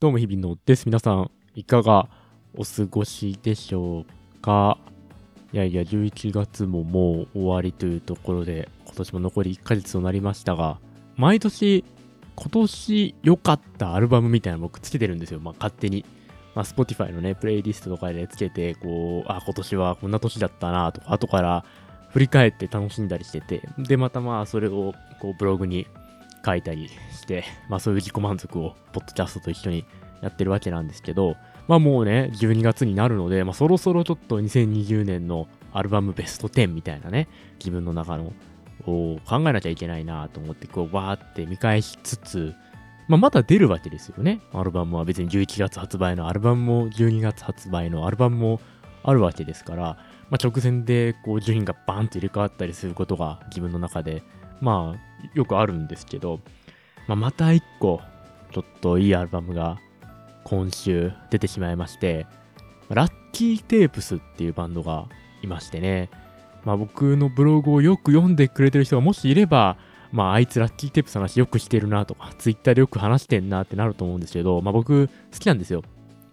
どうも日々のです。皆さん、いかがお過ごしでしょうか？いやいや、11月ももう終わりというところで、今年も残り1ヶ月となりましたが、毎年、今年良かったアルバムみたいなの僕つけてるんですよ。まあ勝手に。まあ Spotify のね、プレイリストとかでつけて、こう、あ、今年はこんな年だったなとか、後から振り返って楽しんだりしてて、で、またまあそれをこうブログに書いたり、まあそういう自己満足をポッドキャストと一緒にやってるわけなんですけど、まあもうね、12月になるので、まあそろそろちょっと2020年のアルバムベスト10みたいなね、自分の中のを考えなきゃいけないなと思って、こうわーって見返しつつ、まあまだ出るわけですよね。アルバムは別に11月発売のアルバムも12月発売のアルバムもあるわけですから、まあ直前でこう順位がバーンと入れ替わったりすることが自分の中でまあ、よくあるんですけど、まあ、また一個、ちょっといいアルバムが今週出てしまいまして、ラッキーテープスっていうバンドがいましてね、まあ僕のブログをよく読んでくれてる人がもしいれば、まああいつラッキーテープスの話よくしてるなとか、ツイッターでよく話してんなってなると思うんですけど、まあ僕好きなんですよ。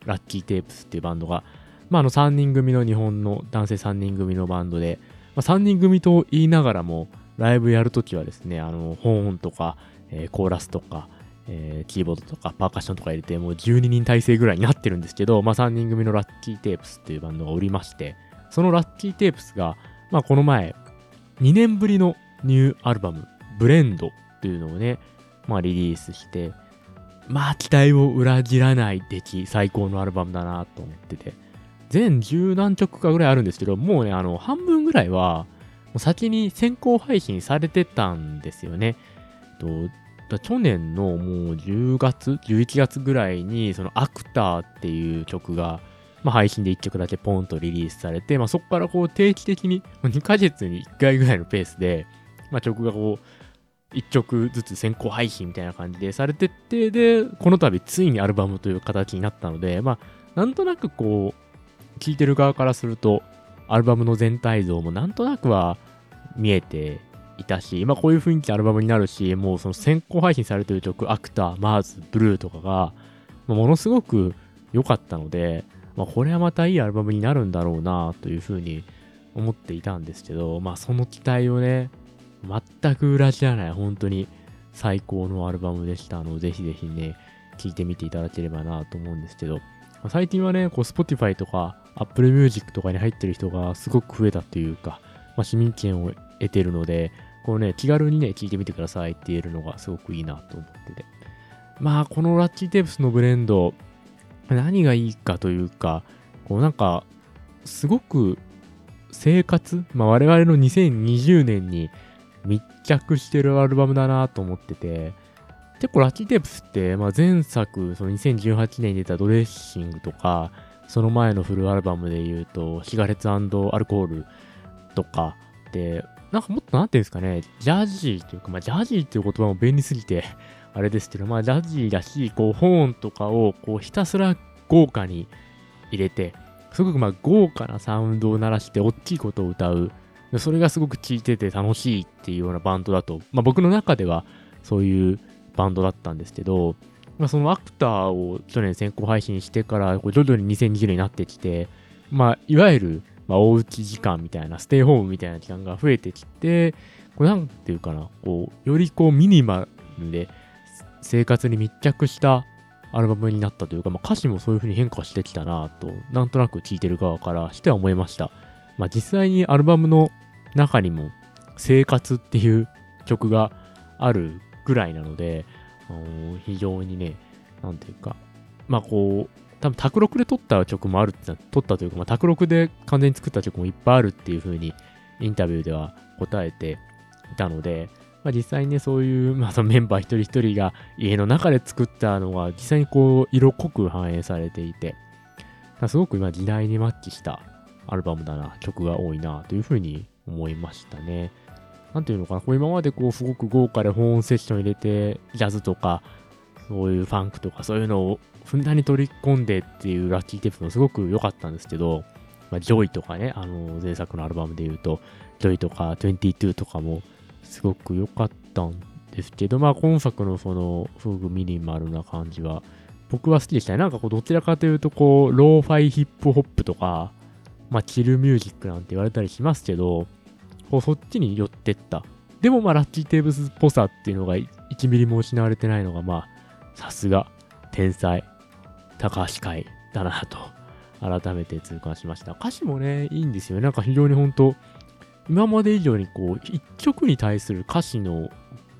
ラッキーテープスっていうバンドが。まああの3人組の日本の男性3人組のバンドで、まあ、3人組と言いながらも、ライブやるときはですね、あの、ホーンとか、えー、コーラスとか、えー、キーボードとかパーカッションとか入れて、もう12人体制ぐらいになってるんですけど、まあ3人組のラッキーテープスっていうバンドがおりまして、そのラッキーテープスが、まあこの前、2年ぶりのニューアルバム、ブレンドっていうのをね、まあリリースして、まあ期待を裏切らない出来、最高のアルバムだなと思ってて、全十何曲かぐらいあるんですけど、もうね、あの、半分ぐらいは、先に先行配信されてたんですよね。と去年のもう10月、11月ぐらいに、そのアクターっていう曲が、まあ、配信で1曲だけポンとリリースされて、まあ、そこからこう定期的に2ヶ月に1回ぐらいのペースで、まあ、曲がこう1曲ずつ先行配信みたいな感じでされてって、で、この度ついにアルバムという形になったので、まあ、なんとなくこう、聴いてる側からすると、アルバムの全体像もなんとなくは見えていたし、まあこういう雰囲気のアルバムになるし、もうその先行配信されてる曲、アクター、マーズ、ブルーとかが、まあ、ものすごく良かったので、まあこれはまたいいアルバムになるんだろうなというふうに思っていたんですけど、まあその期待をね、全く裏切らない、本当に最高のアルバムでしたので、ぜひぜひね、聴いてみていただければなと思うんですけど、まあ、最近はね、こう Spotify とか Apple Music とかに入ってる人がすごく増えたっていうか、まあ、市民権を得てるので、このね、気軽にね、聞いてみてくださいって言えるのがすごくいいなと思ってて。まあ、このラッキーテープスのブレンド、何がいいかというか、こうなんか、すごく生活、まあ我々の2020年に密着してるアルバムだなと思ってて、結構ラッキーテープスって、まあ、前作、その2018年に出たドレッシングとか、その前のフルアルバムで言うと、シガレツアルコールとかで、なんかもっとなんていうんですかね、ジャージーというか、まあ、ジャージーっていう言葉も便利すぎて、あれですけど、まあ、ジャージーだし、こう、ホーンとかを、こう、ひたすら豪華に入れて、すごくまあ、豪華なサウンドを鳴らして、大きいことを歌う。それがすごく聴いてて楽しいっていうようなバンドだと、まあ、僕の中ではそういうバンドだったんですけど、まあ、そのアクターを去年先行配信してから、徐々に2020年になってきて、まあ、いわゆる、まあ、おうち時間みたいな、ステイホームみたいな時間が増えてきて、これなんていうかな、こう、よりこうミニマルで生活に密着したアルバムになったというか、まあ、歌詞もそういう風に変化してきたなと、なんとなく聴いてる側からしては思いました。まあ、実際にアルバムの中にも、生活っていう曲があるぐらいなので、あの非常にね、なんていうか、まあこう、多分、卓録で撮った曲もあるって、撮ったというか、まあ、卓録で完全に作った曲もいっぱいあるっていう風に、インタビューでは答えていたので、まあ、実際にね、そういう、まあ、そのメンバー一人一人が家の中で作ったのが、実際にこう、色濃く反映されていて、すごく今、時代にマッチしたアルバムだな、曲が多いな、という風に思いましたね。なんていうのかな、こう今までこう、すごく豪華で保音セッション入れて、ジャズとか、そういうファンクとかそういうのをふんだんに取り込んでっていうラッキーテープもすごく良かったんですけど、まあ、 Joy とかね、あの、前作のアルバムで言うと、 Joy とか22とかもすごく良かったんですけど、まあ今作のその、すごくミニマルな感じは僕は好きでしたね。なんかこう、どちらかというと、こう、ローファイヒップホップとか、まあ、チルミュージックなんて言われたりしますけど、こう、そっちに寄ってった。でも、まあ、ラッキーテーブスっぽさっていうのが1ミリも失われてないのが、まあ、さすが、天才、高橋海だなと、改めて痛感しました。歌詞もね、いいんですよね。なんか非常に本当今まで以上にこう、一曲に対する歌詞の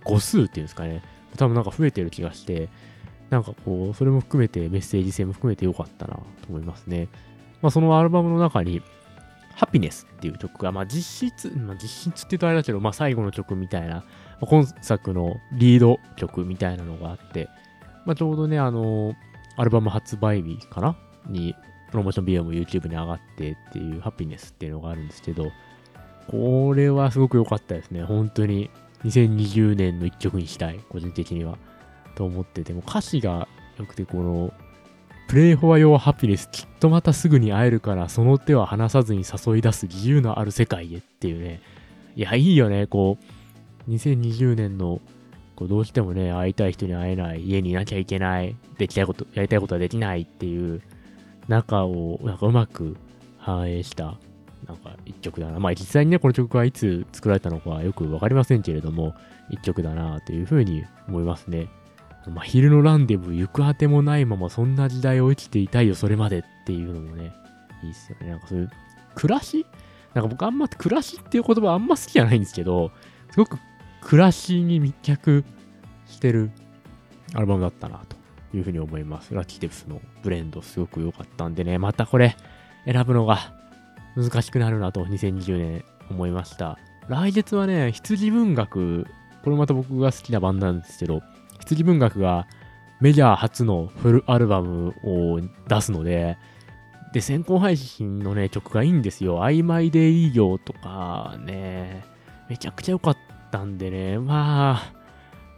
語数っていうんですかね、多分なんか増えてる気がして、なんかこう、それも含めてメッセージ性も含めてよかったなと思いますね。まあそのアルバムの中に、ハピネスっていう曲が、まあ実質、まあ実質って言うとあれだけど、まあ最後の曲みたいな、ま、今作のリード曲みたいなのがあって、まあちょうどね、あのアルバム発売日かな？に、プロモーションビデオも YouTube に上がってっていうハピネスっていうのがあるんですけど、これはすごく良かったですね。本当に2020年の一曲にしたい、個人的には。と思ってて、も歌詞が良くて、この、プレイフォア用ハピネス、きっとまたすぐに会えるから、その手は離さずに誘い出す自由のある世界へっていうね。いや、いいよね、こう、2020年の、こうどうしてもね、会いたい人に会えない、家にいなきゃいけない、できたいこと、やりたいことはできないっていう中を、なんかうまく反映したなんか一曲だな。まあ実際にね、この曲はいつ作られたのかはよくわかりませんけれども、一曲だなというふうに思いますね。まあ、昼のランデブ行くあてもないままそんな時代を生きていたいよ、それまでっていうのもね、いいっすよね。なんかそういう、暮らし？なんか僕あんま暮らしっていう言葉あんま好きじゃないんですけど、すごく暮らしに密着してるアルバムだったなというふうに思います。ラッキーデブスのブレンドすごく良かったんでね、またこれ選ぶのが難しくなるなと2020年思いました。来月はね、羊文学、これまた僕が好きなバンドなんですけど、羊文学がメジャー初のフルアルバムを出すので、で、先行配信のね、曲がいいんですよ。曖昧でいいよとかね、めちゃくちゃ良かったったんでね、まあ、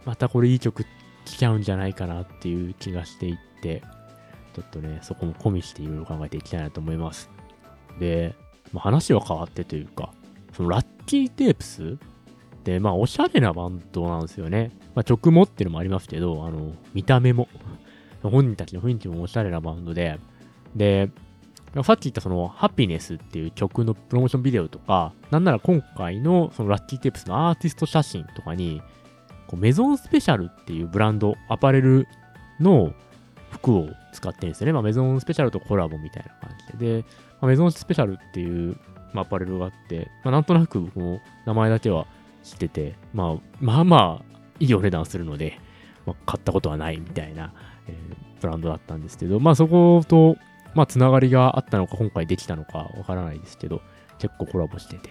またこれいい曲聴ちゃうんじゃないかなっていう気がしていって、ちょっとね、そこも込みしていろいろ考えていきたいなと思います。で、まあ、話は変わってというか、そのラッキーテープスって、まあ、おしゃれなバンドなんですよね。まあ、曲もっていうのもありますけど、あの、見た目も、本人たちの雰囲気もおしゃれなバンドで、で、さっき言ったその、ハピネスっていう曲のプロモーションビデオとか、なんなら今回のそのラッキーテープスのアーティスト写真とかに、こうメゾンスペシャルっていうブランド、アパレルの服を使ってるんですよね。まあ、メゾンスペシャルとコラボみたいな感じで。で、まあ、メゾンスペシャルっていう、まあ、アパレルがあって、まあ、なんとなく僕も名前だけは知ってて、まあ、まあまあ、いいお値段するので、まあ、買ったことはないみたいな、えー、ブランドだったんですけど、まあそこと、まあつながりがあったのか、今回できたのかわからないですけど、結構コラボしてて。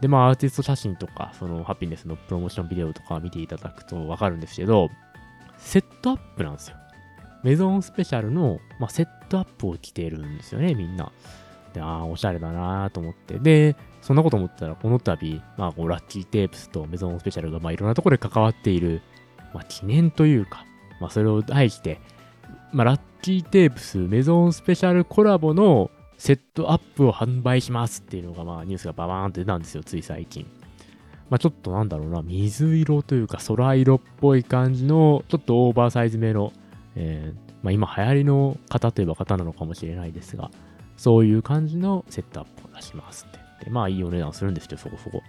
で、まあアーティスト写真とか、そのハピネスのプロモーションビデオとか見ていただくとわかるんですけど、セットアップなんですよ。メゾンスペシャルの、まあ、セットアップを着てるんですよね、みんな。で、ああ、おしゃれだなと思って。で、そんなこと思ったら、この度、まあ、こうラッキーテープスとメゾンスペシャルが、まあ、いろんなところで関わっている、まあ、記念というか、まあ、それを題して、まあ、ラッキーテープス、メゾンスペシャルコラボのセットアップを販売しますっていうのが、まあ、ニュースがババーンって出たんですよ、つい最近。まあ、ちょっとなんだろうな、水色というか空色っぽい感じの、ちょっとオーバーサイズ目の、えー、まあ、今流行りの型といえば型なのかもしれないですが、そういう感じのセットアップを出しますって言って、まあいいお値段するんですけど、そこそこ。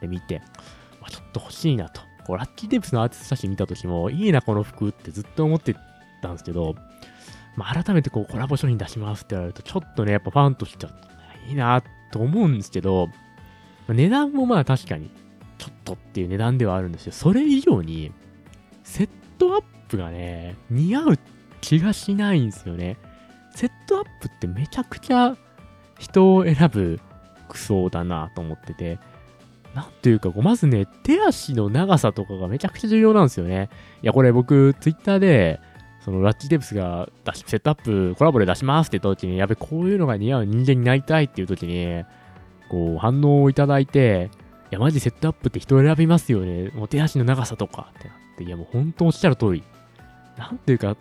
で、見て、まあ、ちょっと欲しいなと。こうラッキーデープスのアーティスト写真見た時も、いいな、この服ってずっと思ってたんですけど、まあ、改めてこうコラボ商品出しますって言われると、ちょっとね、やっぱファンとしてはいいなと思うんですけど、値段もまあ確かに、ちょっとっていう値段ではあるんですよ。それ以上に、セットアップがね、似合う気がしないんですよね。セットアップってめちゃくちゃ人を選ぶ服装だなと思ってて、なんというか、まずね、手足の長さとかがめちゃくちゃ重要なんですよね。いや、これ僕、ツイッターで、そのラッチデブスが出し、セットアップコラボで出しますって言った時に、やべ、こういうのが似合う人間になりたいっていう時に、こう、反応をいただいて、いや、マジセットアップって人選びますよね。もう手足の長さとかってなって、いや、もう本当おっしゃる通り。なんていうか、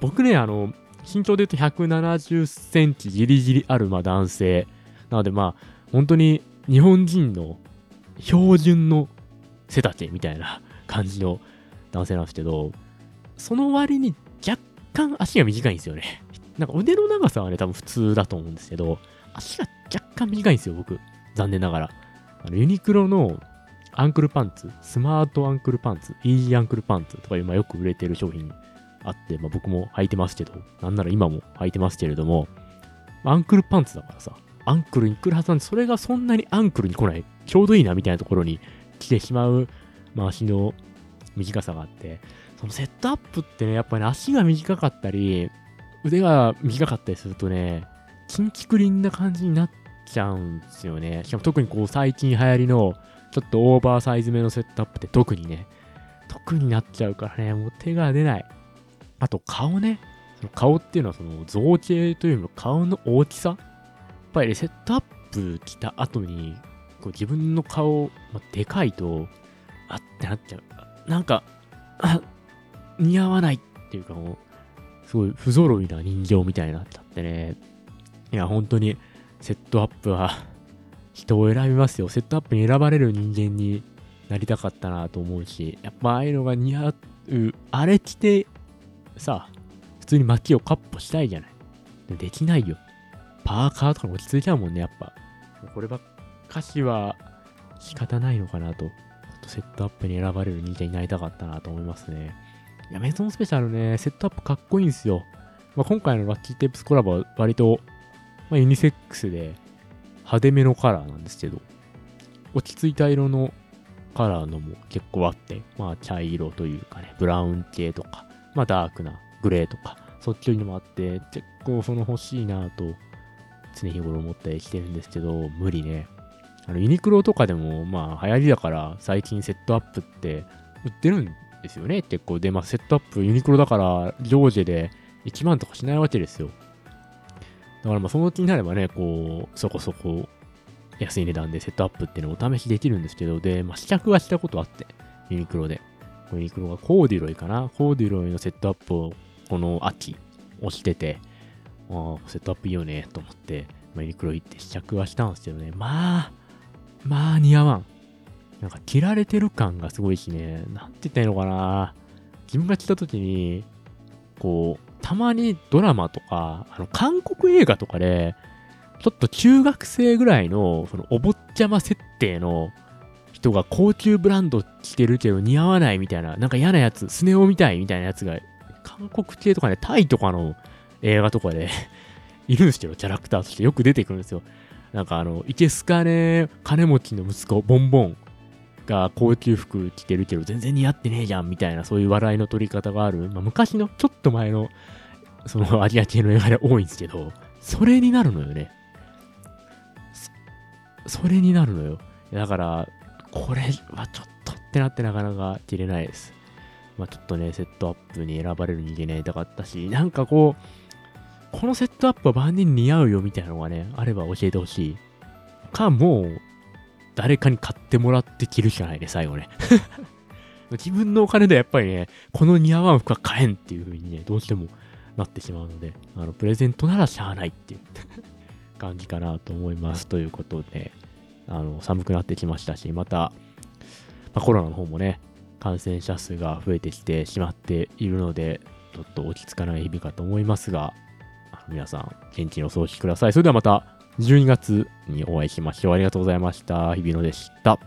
僕ね、あの、身長で言うと170センチギリギリあるまあ男性。なのでまあ、本当に日本人の標準の背丈みたいな感じの男性なんですけど、その割に若干足が短いんですよね。なんか腕の長さはね、多分普通だと思うんですけど、足が若干短いんですよ、僕。残念ながら。あのユニクロのアンクルパンツ、スマートアンクルパンツ、イージーアンクルパンツとか今よく売れてる商品あって、まあ、僕も履いてますけど、なんなら今も履いてますけれども、アンクルパンツだからさ、アンクルに来るはずなんで、それがそんなにアンクルに来ない、ちょうどいいなみたいなところに来てしまう、まあ、足の短さがあって、そのセットアップってね、やっぱり、ね、足が短かったり、腕が短かったりするとね、キンキクリンな感じになっちゃうんですよね。しかも特にこう最近流行りのちょっとオーバーサイズ目のセットアップって特にね、特になっちゃうからね、もう手が出ない。あと顔ね。その顔っていうのはその造形というよりも顔の大きさやっぱりセットアップ来た後に、こう自分の顔、まあ、でかいと、あってなっちゃう。なんか、あ、似合わないっていうかもう、すごい不揃いな人形みたいになっちゃってね。いや、本当に、セットアップは 人を選びますよ。セットアップに選ばれる人間になりたかったなと思うし、やっぱああいうのが似合う、あれ着て、さ、普通に薪をカッポしたいじゃない。できないよ。パーカーとか落ち着いちゃうもんね、やっぱ。こればっかしは仕方ないのかなと。セットアップに選ばれる人間になりたかったなと思いますね。いや、 MAISON SPECIAL ね、セットアップかっこいいんですよ。まあ、今回の LUCKY TAPES コラボは割とまあ、ユニセックスで派手めのカラーなんですけど、落ち着いた色のカラーのも結構あって、まあ茶色というかね、ブラウン系とか、まあダークなグレーとか、そっちのもあって、結構その欲しいなと常日頃思ったりしてるんですけど、無理ね。あのユニクロとかでもまあ流行りだから最近セットアップって売ってるんですよね、結構。で、まあセットアップユニクロだから上下で1万とかしないわけですよ。だからまあその気になればね、こう、そこそこ安い値段でセットアップっていうのをお試しできるんですけど、で、まあ試着はしたことあって、ユニクロで。ユニクロがコーデュロイかな？コーデュロイのセットアップをこの秋押してて、ああ、セットアップいいよね、と思って、まあ、ユニクロ行って試着はしたんですけどね、まあ、まあ似合わん。なんか着られてる感がすごいしね、なんて言ったらいいのかな。自分が着た時に、こう、たまにドラマとか、あの、韓国映画とかで、ちょっと中学生ぐらいの、その、お坊ちゃま設定の人が高級ブランド着てるけど似合わないみたいな、なんか嫌なやつ、スネ夫みたいみたいなやつが、韓国系とかね、タイとかの映画とかでいるんですけど、キャラクターとしてよく出てくるんですよ。なんかあの、いけすかね、金持ちの息子、ボンボン。が高級服着てるけど全然似合ってねえじゃんみたいなそういう笑いの取り方がある、まあ、昔のちょっと前のその アジア系の映画で多いんですけど、それになるのよね。それになるのよ。だから、これはちょっとってなってなかなか切れないです。まあちょっとね、セットアップに選ばれる人間になりたかったし、なんかこう、このセットアップは万人に似合うよみたいなのがね、あれば教えてほしい。か、もう、誰かに買ってもらって着るしかないね、最後ね。自分のお金でやっぱりね、この似合わん服は買えんっていう風にね、どうしてもなってしまうので、あの、プレゼントならしゃあないっていう 感じかなと思います。ということで、あの、寒くなってきましたし、また、まあ、コロナの方もね、感染者数が増えてきてしまっているので、ちょっと落ち着かない日々かと思いますが、皆さん、元気にお過ごしください。それではまた12月にお会いしましょう。ありがとうございました。日比野でした。